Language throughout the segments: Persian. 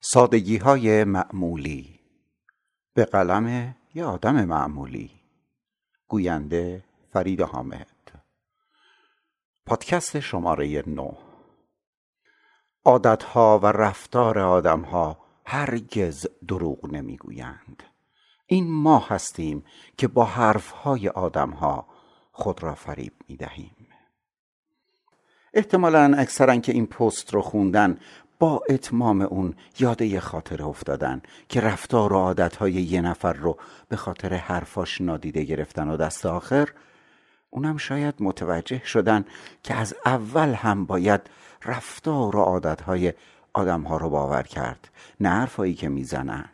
سادگی های معمولی. به قلم یه آدم معمولی. گوینده فرید حامد. پادکست شماره نو عادتها و رفتار آدمها هرگز دروغ نمی‌گویند. این ما هستیم که با حرفهای آدمها خود را فریب می‌دهیم. احتمالا اکثرا که این پست رو خوندن با اتمام اون یاد یه خاطره افتادن که رفتار و عادتهای یه نفر رو به خاطر حرفاش نادیده گرفتن و دست آخر اونم شاید متوجه شدن که از اول هم باید رفتار و عادتهای آدمها رو باور کرد نه حرفایی که می‌زنن.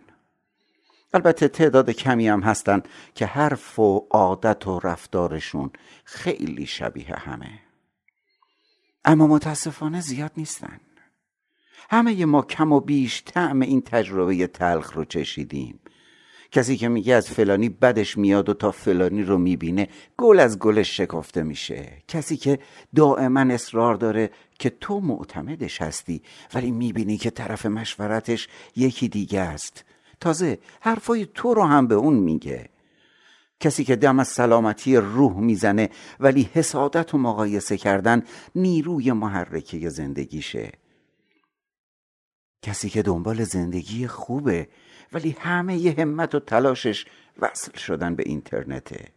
البته تعداد کمی هم هستن که حرف و عادت و رفتارشون خیلی شبیه همه. اما متاسفانه زیاد نیستن. همه ما کم و بیش طعم این تجربه تلخ رو چشیدیم. کسی که میگه از فلانی بدش میاد و تا فلانی رو می‌بینه گل از گلش شکفته میشه. کسی که دائما اصرار داره که تو معتمدش هستی ولی می‌بینی که طرف مشورتش یکی دیگه است. تازه حرفای تو رو هم به اون میگه. کسی که دم از سلامتی روح می‌زنه ولی حسادت و مقایسه کردن نیروی محرکه زندگیشه. کسی که دنبال زندگی خوبه ولی همه ی همت و تلاشش وصل شدن به اینترنته.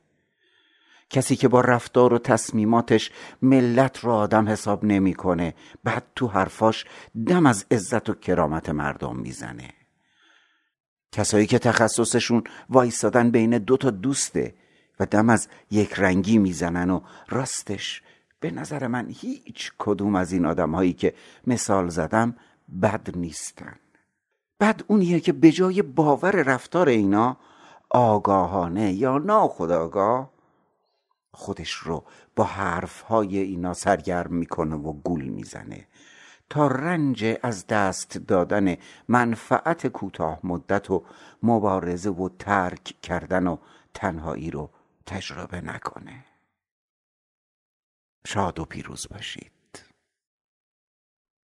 کسی که با رفتار و تصمیماتش ملت رو آدم حساب نمی‌کنه بعد تو حرفاش دم از عزت و کرامت مردم می‌زنه. کسایی که تخصصشون وایستادن بین دو تا دوسته و دم از یک رنگی می‌زنن و راستش به نظر من هیچ کدوم از این آدم هایی که مثال زدم بد نیستن. بد اونیه که به جای باور رفتار اینا آگاهانه یا ناخداگاه خودش رو با حرفهای اینا سرگرم می‌کنه و گول می‌زنه. تا رنج از دست دادن منفعت کوتاه مدت و مبارزه و ترک کردن و تنهایی رو تجربه نکنه. شاد و پیروز باشید.